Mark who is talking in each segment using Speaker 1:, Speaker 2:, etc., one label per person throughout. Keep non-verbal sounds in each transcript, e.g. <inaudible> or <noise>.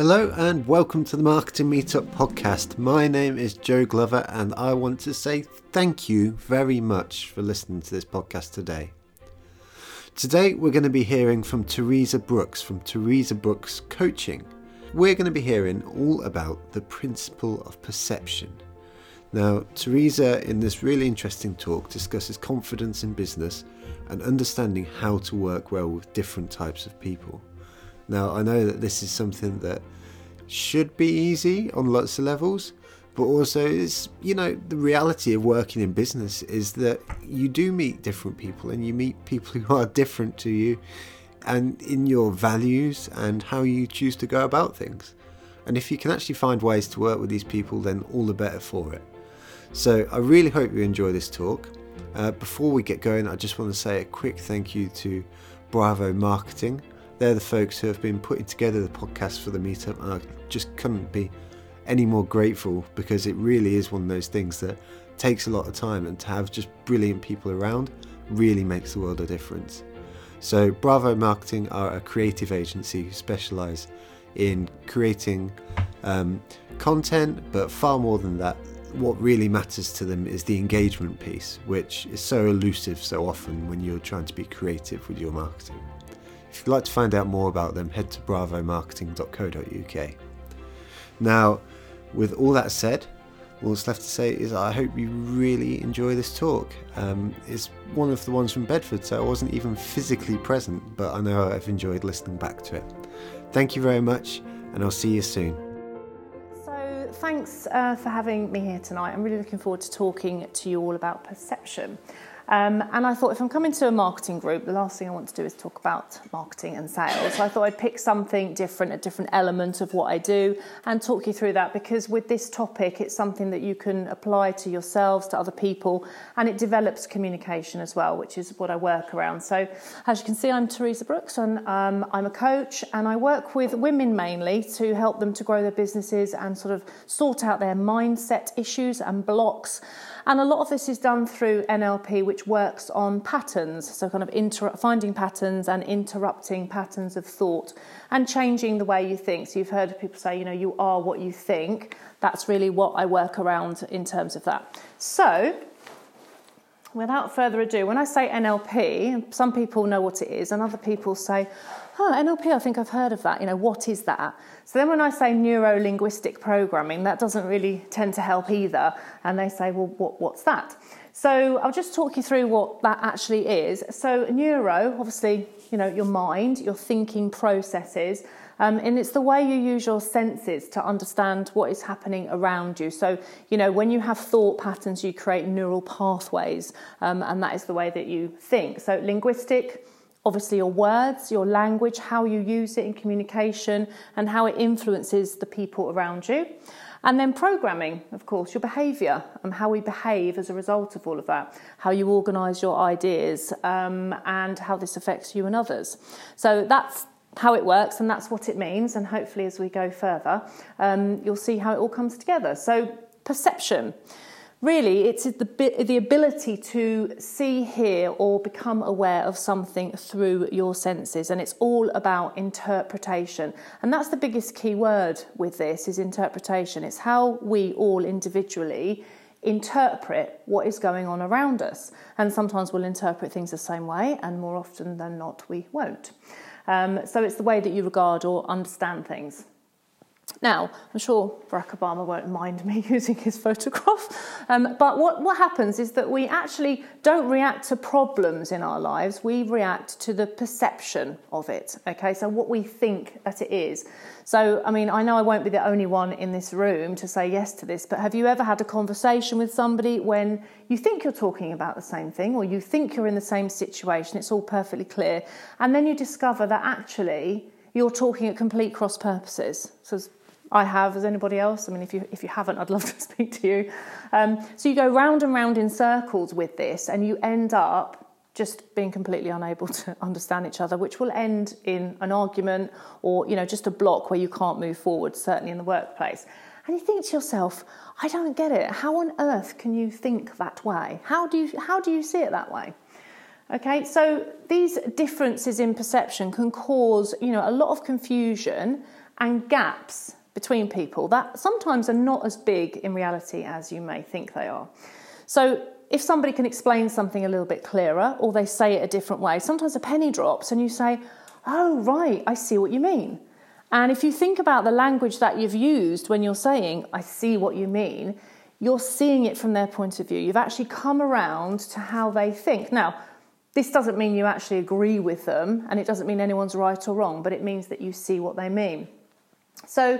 Speaker 1: Hello and welcome to the Marketing Meetup podcast. My name is Joe Glover and I want to say thank you very much for listening to this podcast today. Today we're going to be hearing from Teresa Brooks from Teresa Brooks Coaching. We're going to be hearing all about the principle of perception. Now, Teresa in this really interesting talk discusses confidence in business and understanding how to work well with different types of people. Now, I know that this is something that should be easy on lots of levels, but also is you know the reality of working in business is that you do meet different people and you meet people <laughs> who are different to you and in your values and how you choose to go about things. And if you can actually find ways to work with these people, then all the better for it. So I really hope you enjoy this talk. Uh, before we get going, I just want to say a quick thank you to Bravo Marketing they're the folks who have been putting together the podcast for the meetup, and I just couldn't be any more grateful because it really is one of those things that takes a lot of time, and to have just brilliant people around really makes the world a difference. So, Bravo Marketing are a creative agency who specialise in creating um, content, but far more than that, what really matters to them is the engagement piece, which is so elusive so often when you're trying to be creative with your marketing. If you'd like to find out more about them, head to bravomarketing.co.uk. Now, with all that said, all that's left to say is I hope you really enjoy this talk. Um, it's one of the ones from Bedford, so I wasn't even physically present, but I know I've enjoyed listening back to it. Thank you very much, and I'll see you soon.
Speaker 2: So, thanks uh, for having me here tonight. I'm really looking forward to talking to you all about perception. Um, and I thought if I'm coming to a marketing group, the last thing I want to do is talk about marketing and sales. So I thought I'd pick something different, a different element of what I do, and talk you through that because with this topic, it's something that you can apply to yourselves, to other people, and it develops communication as well, which is what I work around. So as you can see, I'm Teresa Brooks, and um, I'm a coach, and I work with women mainly to help them to grow their businesses and sort of sort out their mindset issues and blocks. And a lot of this is done through NLP, which works on patterns, so kind of inter- finding patterns and interrupting patterns of thought and changing the way you think. So you've heard people say, you know, you are what you think. That's really what I work around in terms of that. So, without further ado, when I say NLP, some people know what it is, and other people say, NLP, I think I've heard of that. You know, what is that? So then when I say neuro linguistic programming, that doesn't really tend to help either. And they say, well, what, what's that? So I'll just talk you through what that actually is. So neuro, obviously, you know, your mind, your thinking processes. Um, and it's the way you use your senses to understand what is happening around you. So, you know, when you have thought patterns, you create neural pathways, um, and that is the way that you think. So, linguistic, obviously your words, your language, how you use it in communication, and how it influences the people around you. And then programming, of course, your behaviour and how we behave as a result of all of that, how you organise your ideas, um, and how this affects you and others. So that's how it works, and that's what it means. And hopefully, as we go further, um, you'll see how it all comes together. So, perception. Really, it's the, the ability to see, hear, or become aware of something through your senses, and it's all about interpretation. And that's the biggest key word with this is interpretation. It's how we all individually interpret what is going on around us. And sometimes we'll interpret things the same way, and more often than not, we won't. Um, so it's the way that you regard or understand things. Now, I'm sure Barack Obama won't mind me <laughs> using his photograph, um, but what, what happens is that we actually don't react to problems in our lives, we react to the perception of it, okay? So, what we think that it is. So, I mean, I know I won't be the only one in this room to say yes to this, but have you ever had a conversation with somebody when you think you're talking about the same thing or you think you're in the same situation, it's all perfectly clear, and then you discover that actually you're talking at complete cross purposes? So, I have as anybody else. I mean, if you if you haven't, I'd love to <laughs> speak to you. Um, so you go round and round in circles with this, and you end up just being completely unable to <laughs> understand each other, which will end in an argument or you know just a block where you can't move forward. Certainly in the workplace. And you think to yourself, I don't get it. How on earth can you think that way? How do you how do you see it that way? Okay, so these differences in perception can cause, you know, a lot of confusion and gaps between people that sometimes are not as big in reality as you may think they are. So, if somebody can explain something a little bit clearer or they say it a different way, sometimes a penny drops and you say, Oh, right, I see what you mean. And if you think about the language that you've used when you're saying, I see what you mean, you're seeing it from their point of view. You've actually come around to how they think. Now, this doesn't mean you actually agree with them, and it doesn't mean anyone's right or wrong, but it means that you see what they mean. So,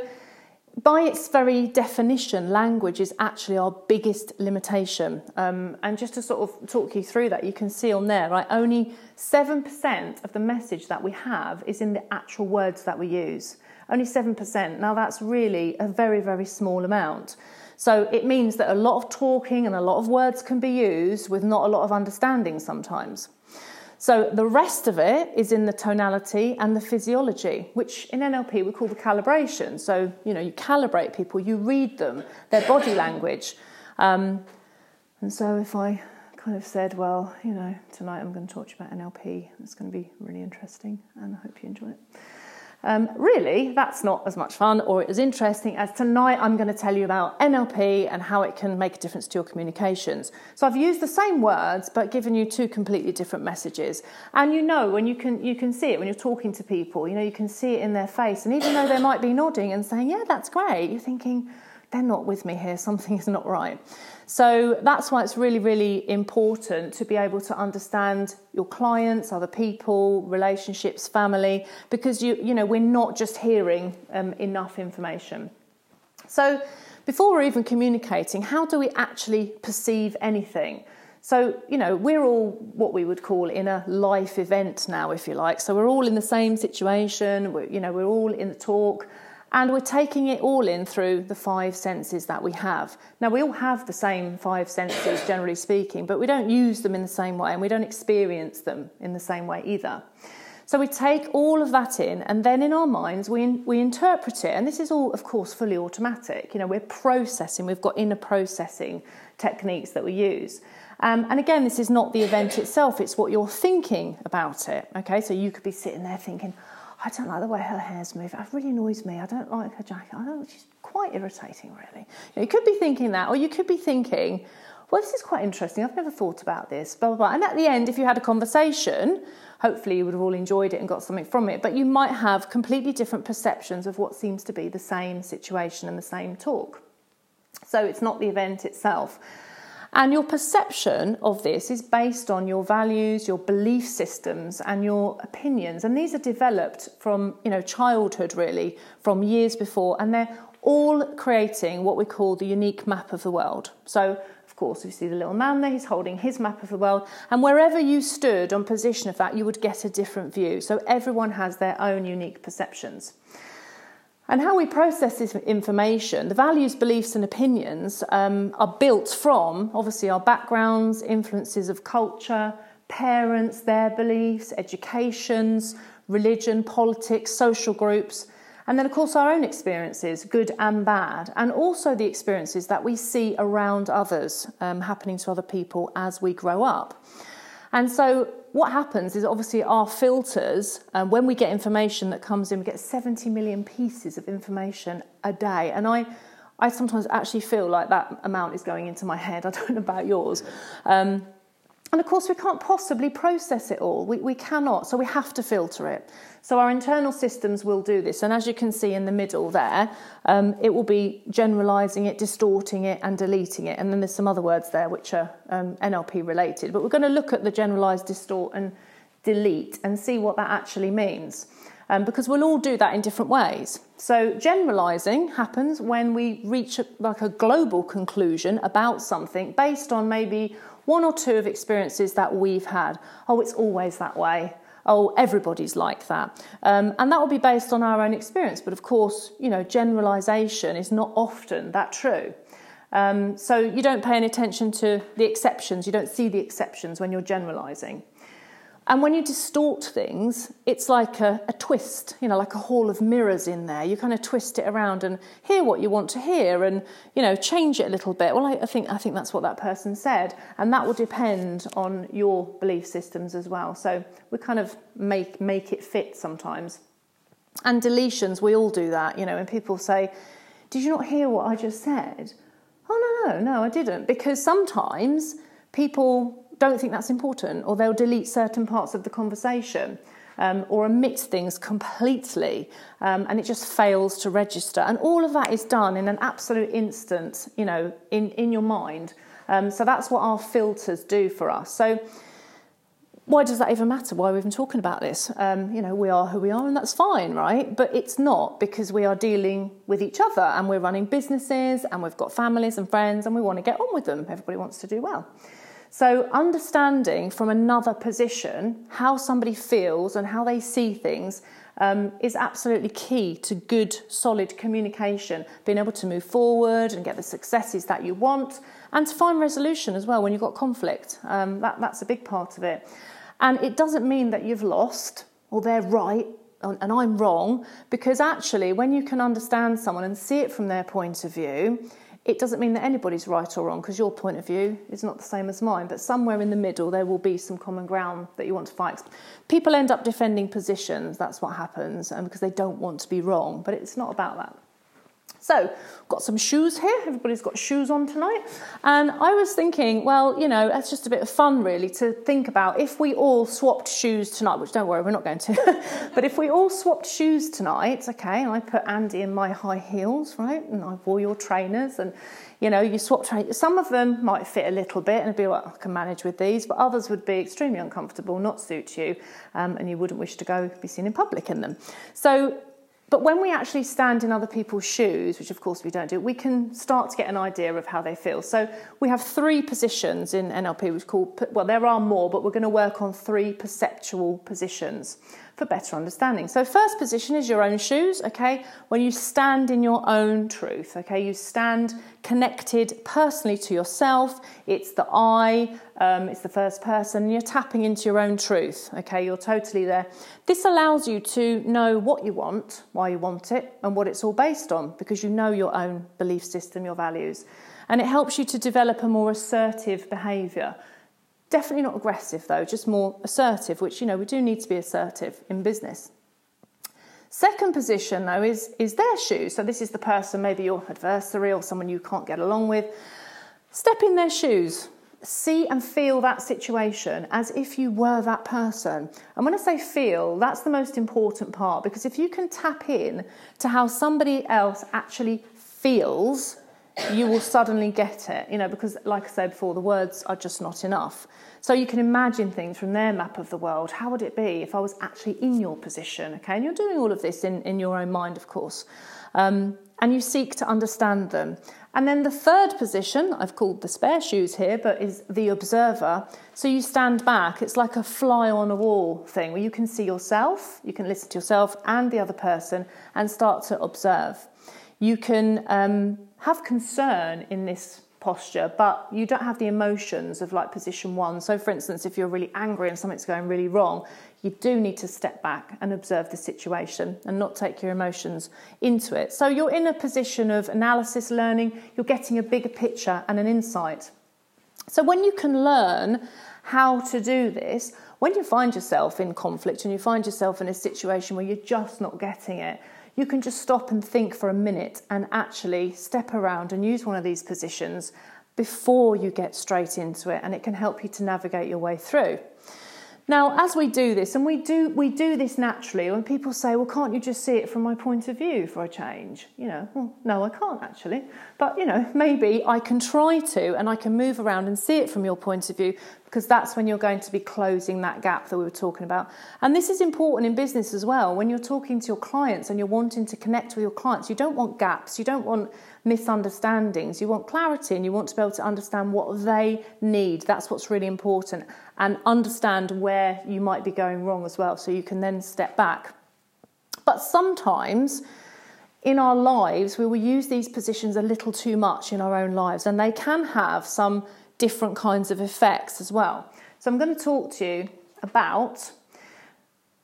Speaker 2: by its very definition, language is actually our biggest limitation. Um, and just to sort of talk you through that, you can see on there, right, only 7% of the message that we have is in the actual words that we use. Only 7%. Now, that's really a very, very small amount. So it means that a lot of talking and a lot of words can be used with not a lot of understanding sometimes. So the rest of it is in the tonality and the physiology, which in NLP we call the calibration. So, you know, you calibrate people, you read them, their body language. Um, and so if I kind of said, well, you know, tonight I'm going to talk to you about NLP, it's going to be really interesting and I hope you enjoy it. Um, really, that's not as much fun or as interesting as tonight I'm going to tell you about NLP and how it can make a difference to your communications. So I've used the same words but given you two completely different messages. And you know when you can you can see it when you're talking to people, you know you can see it in their face and even though they might be nodding and saying, "Yeah, that's great." You're thinking, "They're not with me here. <laughs> Something is not right." So that's why it's really, really important to be able to understand your clients, other people, relationships, family, because you, you know, we're not just hearing um, enough information. So before we're even communicating, how do we actually perceive anything? So, you know, we're all what we would call in a life event now, if you like. So we're all in the same situation, we're, you know, we're all in the talk. And we're taking it all in through the five senses that we have. Now, we all have the same five senses, generally speaking, but we don't use them in the same way and we don't experience them in the same way either. So we take all of that in, and then in our minds, we, we interpret it. And this is all, of course, fully automatic. You know, we're processing, we've got inner processing techniques that we use. Um, and again, this is not the event itself, it's what you're thinking about it. Okay, so you could be sitting there thinking, I don't like the way her hair's moving. It really annoys me. I don't like her jacket. I don't. She's quite irritating, really. You, know, you could be thinking that, or you could be thinking, well, this is quite interesting. I've never thought about this. Blah blah blah. And at the end, if you had a conversation, hopefully you would have all enjoyed it and got something from it. But you might have completely different perceptions of what seems to be the same situation and the same talk. So it's not the event itself. And your perception of this is based on your values, your belief systems, and your opinions. And these are developed from you know childhood, really, from years before, and they're all creating what we call the unique map of the world. So, of course, you see the little man there, he's holding his map of the world, and wherever you stood on position of that, you would get a different view. So, everyone has their own unique perceptions. And how we process this information, the values, beliefs, and opinions um, are built from obviously our backgrounds, influences of culture, parents, their beliefs, educations, religion, politics, social groups, and then, of course, our own experiences, good and bad, and also the experiences that we see around others um, happening to other people as we grow up. And so, what happens is obviously our filters, um, when we get information that comes in, we get 70 million pieces of information a day. And I, I sometimes actually feel like that amount is going into my head. I don't know about yours. Um, and of course, we can't possibly process it all. We, we cannot, so we have to filter it. So our internal systems will do this. And as you can see in the middle there, um, it will be generalizing it, distorting it, and deleting it. And then there's some other words there which are um, NLP related. But we're going to look at the generalize, distort, and delete and see what that actually means. Um, because we'll all do that in different ways. So, generalizing happens when we reach a, like a global conclusion about something based on maybe one or two of experiences that we've had. Oh, it's always that way. Oh, everybody's like that. Um, and that will be based on our own experience. But of course, you know, generalization is not often that true. Um, so you don't pay any attention to the exceptions, you don't see the exceptions when you're generalizing. And when you distort things, it's like a, a, twist, you know, like a hall of mirrors in there. You kind of twist it around and hear what you want to hear, and you know, change it a little bit. Well, I, I think I think that's what that person said, and that will depend on your belief systems as well. So we kind of make make it fit sometimes. And deletions, we all do that. You know, when people say, Did you not hear what I just said? Oh, no, no, no, I didn't. Because sometimes people don't think that's important or they'll delete certain parts of the conversation. Um, or omit things completely, um, and it just fails to register. And all of that is done in an absolute instant, you know, in, in your mind. Um, so that's what our filters do for us. So why does that even matter? Why are we even talking about this? Um, you know, we are who we are, and that's fine, right? But it's not because we are dealing with each other and we're running businesses and we've got families and friends and we want to get on with them. Everybody wants to do well. So, understanding from another position how somebody feels and how they see things um, is absolutely key to good, solid communication, being able to move forward and get the successes that you want, and to find resolution as well when you've got conflict. Um, that, that's a big part of it. And it doesn't mean that you've lost or they're right and I'm wrong, because actually, when you can understand someone and see it from their point of view, it doesn't mean that anybody's right or wrong because your point of view is not the same as mine, but somewhere in the middle there will be some common ground that you want to fight. People end up defending positions, that's what happens, um, and because they don't want to be wrong, but it's not about that. So, got some shoes here. Everybody's got shoes on tonight. And I was thinking, well, you know, that's just a bit of fun really to think about if we all swapped shoes tonight, which don't worry, we're not going to. <laughs> but if we all swapped shoes tonight, okay, and I put Andy in my high heels, right? And I wore your trainers and you know, you swap trainers. Some of them might fit a little bit and be like, I can manage with these, but others would be extremely uncomfortable, not suit you, um, and you wouldn't wish to go be seen in public in them. So but when we actually stand in other people's shoes, which of course we don't do, we can start to get an idea of how they feel. So we have three positions in NLP, which call well, there are more, but we're going to work on three perceptual positions for better understanding. So, first position is your own shoes, okay? When you stand in your own truth, okay? You stand connected personally to yourself. It's the I, um, it's the first person, you're tapping into your own truth, okay? You're totally there. This allows you to know what you want, why you want it, and what it's all based on because you know your own belief system, your values. And it helps you to develop a more assertive behaviour Definitely not aggressive though, just more assertive, which you know we do need to be assertive in business. Second position though is is their shoes. So this is the person, maybe your adversary or someone you can't get along with. Step in their shoes. See and feel that situation as if you were that person. And when I say feel, that's the most important part because if you can tap in to how somebody else actually feels, you will suddenly get it, you know, because like I said before, the words are just not enough. So you can imagine things from their map of the world. How would it be if I was actually in your position? Okay, and you're doing all of this in, in your own mind, of course. Um, and you seek to understand them. And then the third position, I've called the spare shoes here, but is the observer. So you stand back. It's like a fly on a wall thing where you can see yourself, you can listen to yourself and the other person, and start to observe. You can um, have concern in this posture, but you don't have the emotions of like position one. So, for instance, if you're really angry and something's going really wrong, you do need to step back and observe the situation and not take your emotions into it. So, you're in a position of analysis learning, you're getting a bigger picture and an insight. So, when you can learn how to do this, when you find yourself in conflict and you find yourself in a situation where you're just not getting it, you can just stop and think for a minute and actually step around and use one of these positions before you get straight into it, and it can help you to navigate your way through. Now, as we do this, and we do we do this naturally, when people say, "Well, can't you just see it from my point of view for a change?" You know, well, no, I can't actually. But you know, maybe I can try to, and I can move around and see it from your point of view, because that's when you're going to be closing that gap that we were talking about. And this is important in business as well. When you're talking to your clients and you're wanting to connect with your clients, you don't want gaps. You don't want misunderstandings. You want clarity and you want to be able to understand what they need. That's what's really important. And understand where you might be going wrong as well, so you can then step back. But sometimes in our lives, we will use these positions a little too much in our own lives, and they can have some different kinds of effects as well. So, I'm going to talk to you about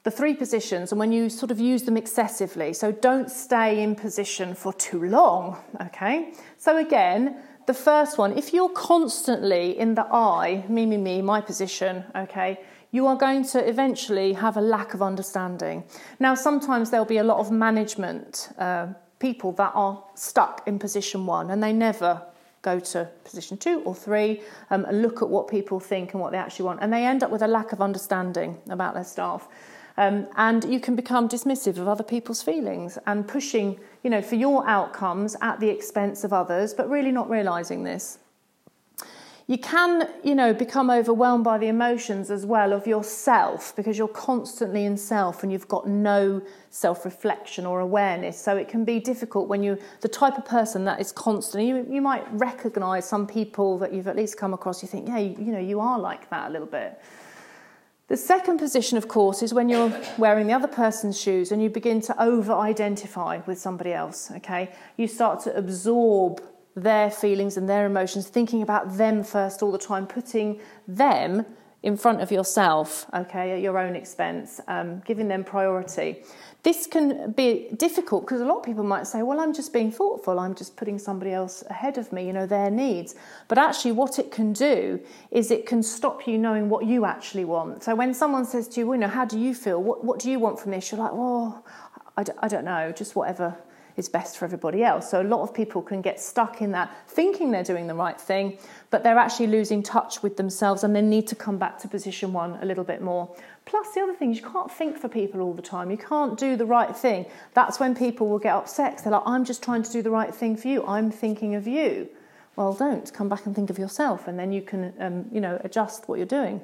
Speaker 2: the three positions and when you sort of use them excessively. So don't stay in position for too long, okay? So again, the first one, if you're constantly in the I, me, me, me, my position, okay, you are going to eventually have a lack of understanding. Now, sometimes there'll be a lot of management uh, people that are stuck in position one and they never go to position two or three um, look at what people think and what they actually want. And they end up with a lack of understanding about their staff. Um, and you can become dismissive of other people's feelings and pushing, you know, for your outcomes at the expense of others, but really not realizing this. You can, you know, become overwhelmed by the emotions as well of yourself because you're constantly in self and you've got no self-reflection or awareness. So it can be difficult when you're the type of person that is constantly. You, you might recognise some people that you've at least come across. You think, yeah, you, you know, you are like that a little bit. The second position, of course, is when you're wearing the other person's shoes and you begin to over identify with somebody else. Okay, you start to absorb their feelings and their emotions, thinking about them first all the time, putting them in front of yourself, okay, at your own expense, um, giving them priority. This can be difficult because a lot of people might say, well, I'm just being thoughtful, I'm just putting somebody else ahead of me, you know, their needs. But actually, what it can do is it can stop you knowing what you actually want. So when someone says to you, well, you know, how do you feel? What, what do you want from this? You're like, well, I d- I don't know, just whatever is best for everybody else. So a lot of people can get stuck in that thinking they're doing the right thing, but they're actually losing touch with themselves and they need to come back to position one a little bit more. Plus, the other thing is you can't think for people all the time. You can't do the right thing. That's when people will get upset. They're like, I'm just trying to do the right thing for you. I'm thinking of you. Well, don't. Come back and think of yourself, and then you can, um, you know, adjust what you're doing.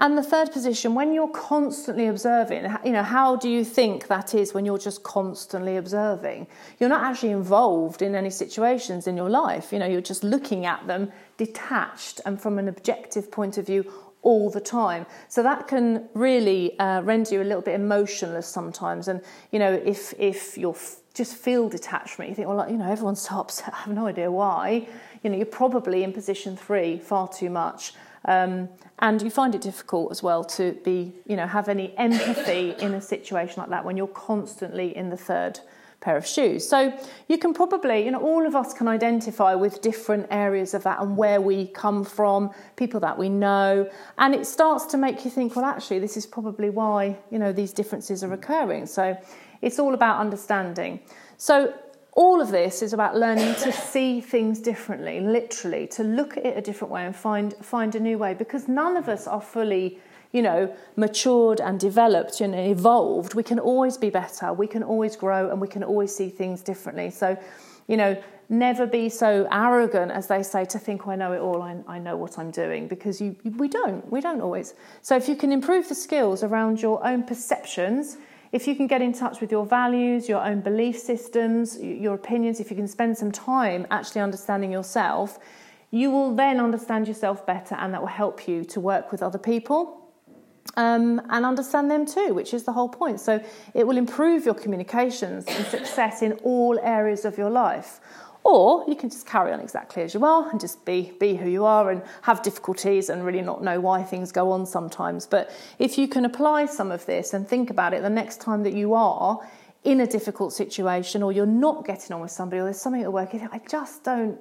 Speaker 2: And the third position, when you're constantly observing, you know, how do you think that is when you're just constantly observing? You're not actually involved in any situations in your life. You know, you're just looking at them detached and from an objective point of view all the time. So that can really uh, render you a little bit emotionless sometimes. And you know, if if you're f- just feel detachment, you think, well, you know, everyone's so upset. I have no idea why. You know, you're probably in position three far too much. Um, and you find it difficult as well to be, you know, have any empathy in a situation like that when you're constantly in the third pair of shoes. So you can probably, you know, all of us can identify with different areas of that and where we come from, people that we know, and it starts to make you think, well, actually, this is probably why, you know, these differences are occurring. So it's all about understanding. So all of this is about learning to see things differently, literally, to look at it a different way and find find a new way. Because none of us are fully, you know, matured and developed and evolved. We can always be better. We can always grow, and we can always see things differently. So, you know, never be so arrogant as they say to think, oh, I know it all. I, I know what I'm doing because you we don't. We don't always. So if you can improve the skills around your own perceptions if you can get in touch with your values, your own belief systems, your opinions, if you can spend some time actually understanding yourself, you will then understand yourself better and that will help you to work with other people. Um, and understand them too, which is the whole point. So it will improve your communications and success in all areas of your life. Or you can just carry on exactly as you are and just be, be who you are and have difficulties and really not know why things go on sometimes. But if you can apply some of this and think about it the next time that you are in a difficult situation or you're not getting on with somebody or there's something at work, I just don't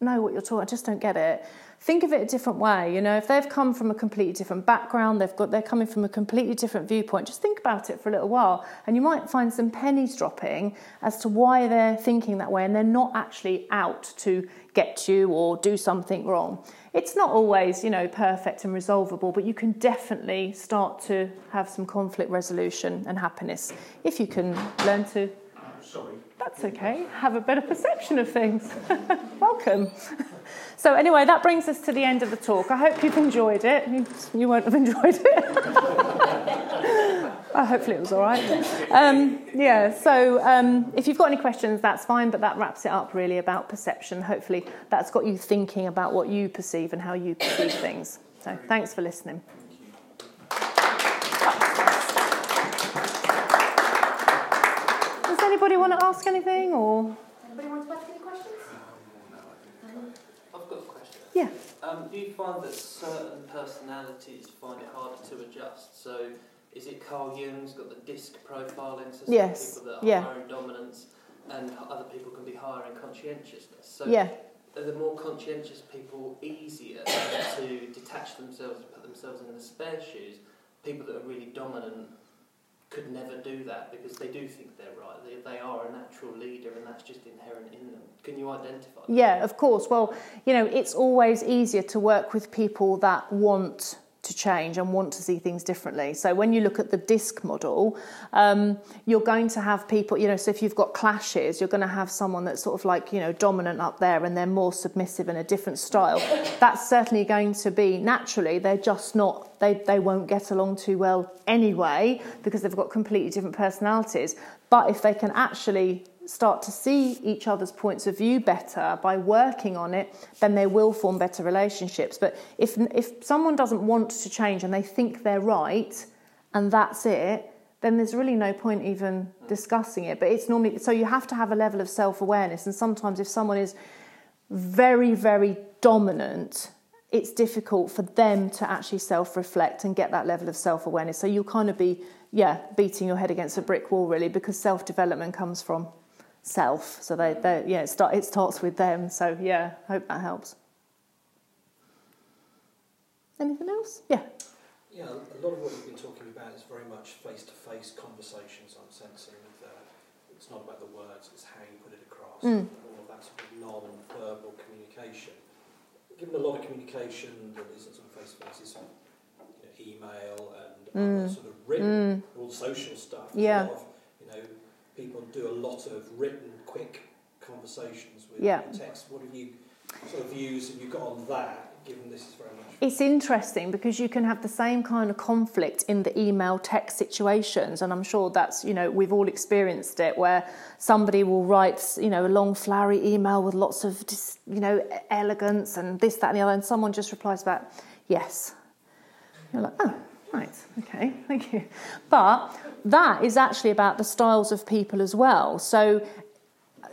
Speaker 2: know what you're talking, I just don't get it think of it a different way. You know, if they've come from a completely different background, they've got they're coming from a completely different viewpoint. Just think about it for a little while, and you might find some pennies dropping as to why they're thinking that way, and they're not actually out to get you or do something wrong. It's not always, you know, perfect and resolvable, but you can definitely start to have some conflict resolution and happiness if you can learn to.
Speaker 3: Sorry.
Speaker 2: That's okay. Have a better perception of things. <laughs> Welcome. <laughs> So, anyway, that brings us to the end of the talk. I hope you've enjoyed it. You, you won't have enjoyed it. <laughs> uh, hopefully, it was all right. Um, yeah, so um, if you've got any questions, that's fine, but that wraps it up really about perception. Hopefully, that's got you thinking about what you perceive and how you perceive things. So, thanks for listening. Does anybody want to ask anything or?
Speaker 4: Anybody want to ask any questions?
Speaker 3: I've got a question.
Speaker 2: Yeah.
Speaker 3: Um, do you find that certain personalities find it harder to adjust? So, is it Carl Jung's got the disc profiling? So some
Speaker 2: Yes,
Speaker 3: people that are
Speaker 2: yeah.
Speaker 3: higher in dominance, and other people can be higher in conscientiousness. So,
Speaker 2: Yeah.
Speaker 3: are the more conscientious people easier to detach themselves and put themselves in the spare shoes? People that are really dominant could never do that because they do think they're right. They, they are a natural leader and that's just inherent in them. Can you identify? That?
Speaker 2: Yeah, of course. Well, you know, it's always easier to work with people that want to change and want to see things differently. So when you look at the disc model, um, you're going to have people, you know, so if you've got clashes, you're going to have someone that's sort of like, you know, dominant up there and they're more submissive in a different style. That's certainly going to be naturally, they're just not, they, they won't get along too well anyway because they've got completely different personalities. But if they can actually start to see each other's points of view better by working on it, then they will form better relationships. But if if someone doesn't want to change and they think they're right and that's it, then there's really no point even discussing it. But it's normally so you have to have a level of self-awareness and sometimes if someone is very very dominant it's difficult for them to actually self-reflect and get that level of self-awareness so you'll kind of be yeah beating your head against a brick wall really because self-development comes from self. So they, they yeah, it, start, it starts with them. So yeah, hope that helps. Anything else? Yeah.
Speaker 4: Yeah, a lot of what you've been talking about is very much face-to-face conversations. I'm sensing that it's not about the words; it's how you put it across. Mm. All of that sort of non-verbal communication. Given a lot of communication that isn't sort of face-to-face, is you know, email and mm. sort of written, mm. all social stuff.
Speaker 2: Yeah.
Speaker 4: Of, you know, people do a lot of written, quick conversations with
Speaker 2: yeah.
Speaker 4: text. What have you sort of views have you got on that? Given this is very much.
Speaker 2: It's interesting because you can have the same kind of conflict in the email text situations, and I'm sure that's you know we've all experienced it where somebody will write you know a long flowery email with lots of you know elegance and this that and the other, and someone just replies back yes. You're like oh Right, okay, <laughs> thank you. But that is actually about the styles of people as well. So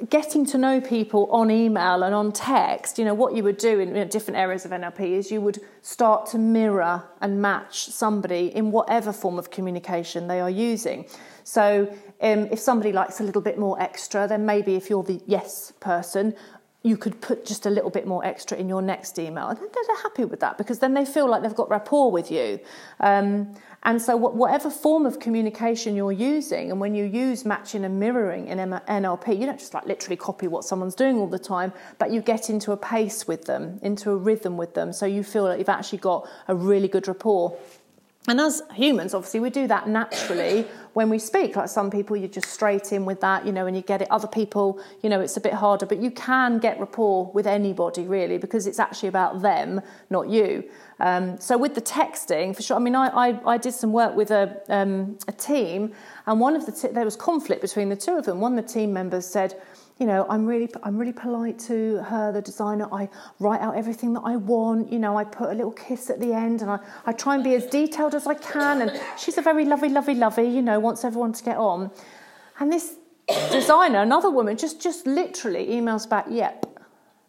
Speaker 2: getting to know people on email and on text, you know, what you would do in you know, different areas of NLP is you would start to mirror and match somebody in whatever form of communication they are using. So um, if somebody likes a little bit more extra, then maybe if you're the yes person, you could put just a little bit more extra in your next email. And they're happy with that because then they feel like they've got rapport with you. Um, and so, whatever form of communication you're using, and when you use matching and mirroring in NLP, you don't just like literally copy what someone's doing all the time, but you get into a pace with them, into a rhythm with them, so you feel like you've actually got a really good rapport. And as humans, obviously, we do that naturally when we speak. Like some people, you just straight in with that, you know, and you get it. Other people, you know, it's a bit harder, but you can get rapport with anybody really because it's actually about them, not you. Um, so with the texting, for sure. I mean, I, I, I did some work with a, um, a team, and one of the t- there was conflict between the two of them. One of the team members said, you know, I'm really, I'm really polite to her, the designer. I write out everything that I want. You know, I put a little kiss at the end, and I, I try and be as detailed as I can. And she's a very lovely, lovely, lovely. You know, wants everyone to get on. And this designer, another woman, just, just literally emails back, "Yep."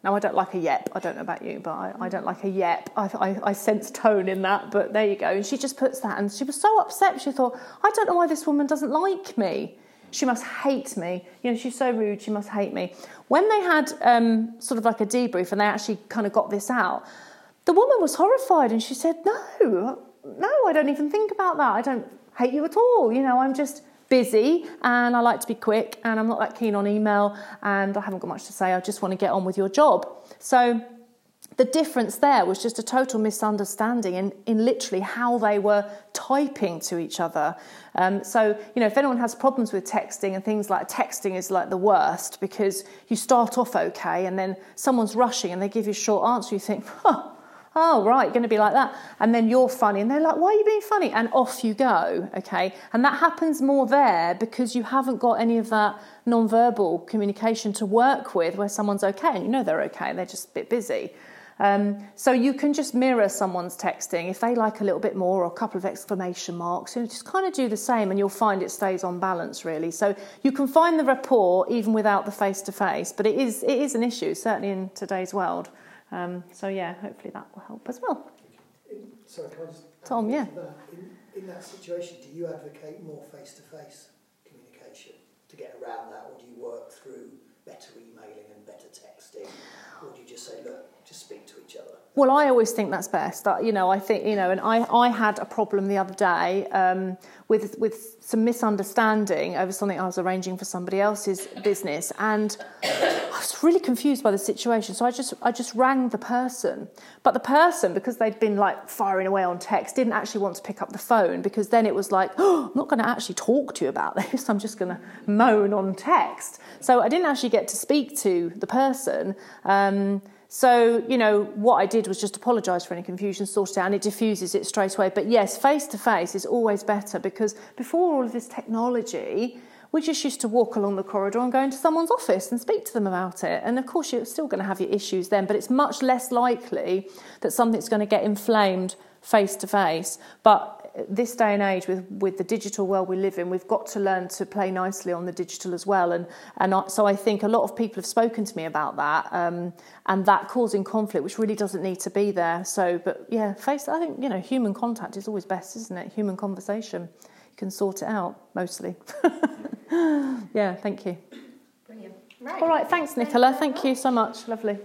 Speaker 2: Now I don't like a yep. I don't know about you, but I, I don't like a yep. I, I, I sense tone in that, but there you go. And she just puts that, and she was so upset. She thought, I don't know why this woman doesn't like me. She must hate me. You know, she's so rude, she must hate me. When they had um, sort of like a debrief and they actually kind of got this out, the woman was horrified and she said, No, no, I don't even think about that. I don't hate you at all. You know, I'm just busy and I like to be quick and I'm not that keen on email and I haven't got much to say. I just want to get on with your job. So the difference there was just a total misunderstanding in, in literally how they were typing to each other. Um, so, you know, if anyone has problems with texting and things like texting is like the worst because you start off okay and then someone's rushing and they give you a short answer, you think, <laughs> huh, oh, right, going to be like that. And then you're funny and they're like, why are you being funny? And off you go, okay? And that happens more there because you haven't got any of that non-verbal communication to work with where someone's okay and you know they're okay, they're just a bit busy. Um, so you can just mirror someone's texting. If they like a little bit more or a couple of exclamation marks, you know, just kind of do the same and you'll find it stays on balance really. So you can find the rapport even without the face to face, but it is, it is an issue, certainly in today's world. Um, so yeah, hopefully that will help as well.
Speaker 5: sorry, can I just
Speaker 2: Tom, yeah.
Speaker 5: In, in that situation, do you advocate more face to face communication to get around that, or do you work through better emailing and better texting, or do you just say, look, just speak to each other?
Speaker 2: Well, I always think that's best. You know, I think you know, and I, I had a problem the other day um, with with some misunderstanding over something I was arranging for somebody else's business, and I was really confused by the situation. So I just I just rang the person, but the person because they'd been like firing away on text didn't actually want to pick up the phone because then it was like, oh, <gasps> I'm not going to actually talk to you about this. <laughs> I'm just going to moan on text. So I didn't actually get to speak to the person. Um, so, you know, what I did was just apologise for any confusion, sort it out, and it diffuses it straight away. But yes, face to face is always better because before all of this technology, we just used to walk along the corridor and go into someone's office and speak to them about it. And of course, you're still going to have your issues then, but it's much less likely that something's going to get inflamed face to face. But this day and age, with, with the digital world we live in, we've got to learn to play nicely on the digital as well. And, and I, so I think a lot of people have spoken to me about that um, and that causing conflict, which really doesn't need to be there. So, but yeah, face, I think, you know, human contact is always best, isn't it? Human conversation. You can sort it out mostly. <laughs> yeah, thank you.
Speaker 6: Brilliant. Right.
Speaker 2: All right, thanks, Nicola. Thank you so much. Lovely.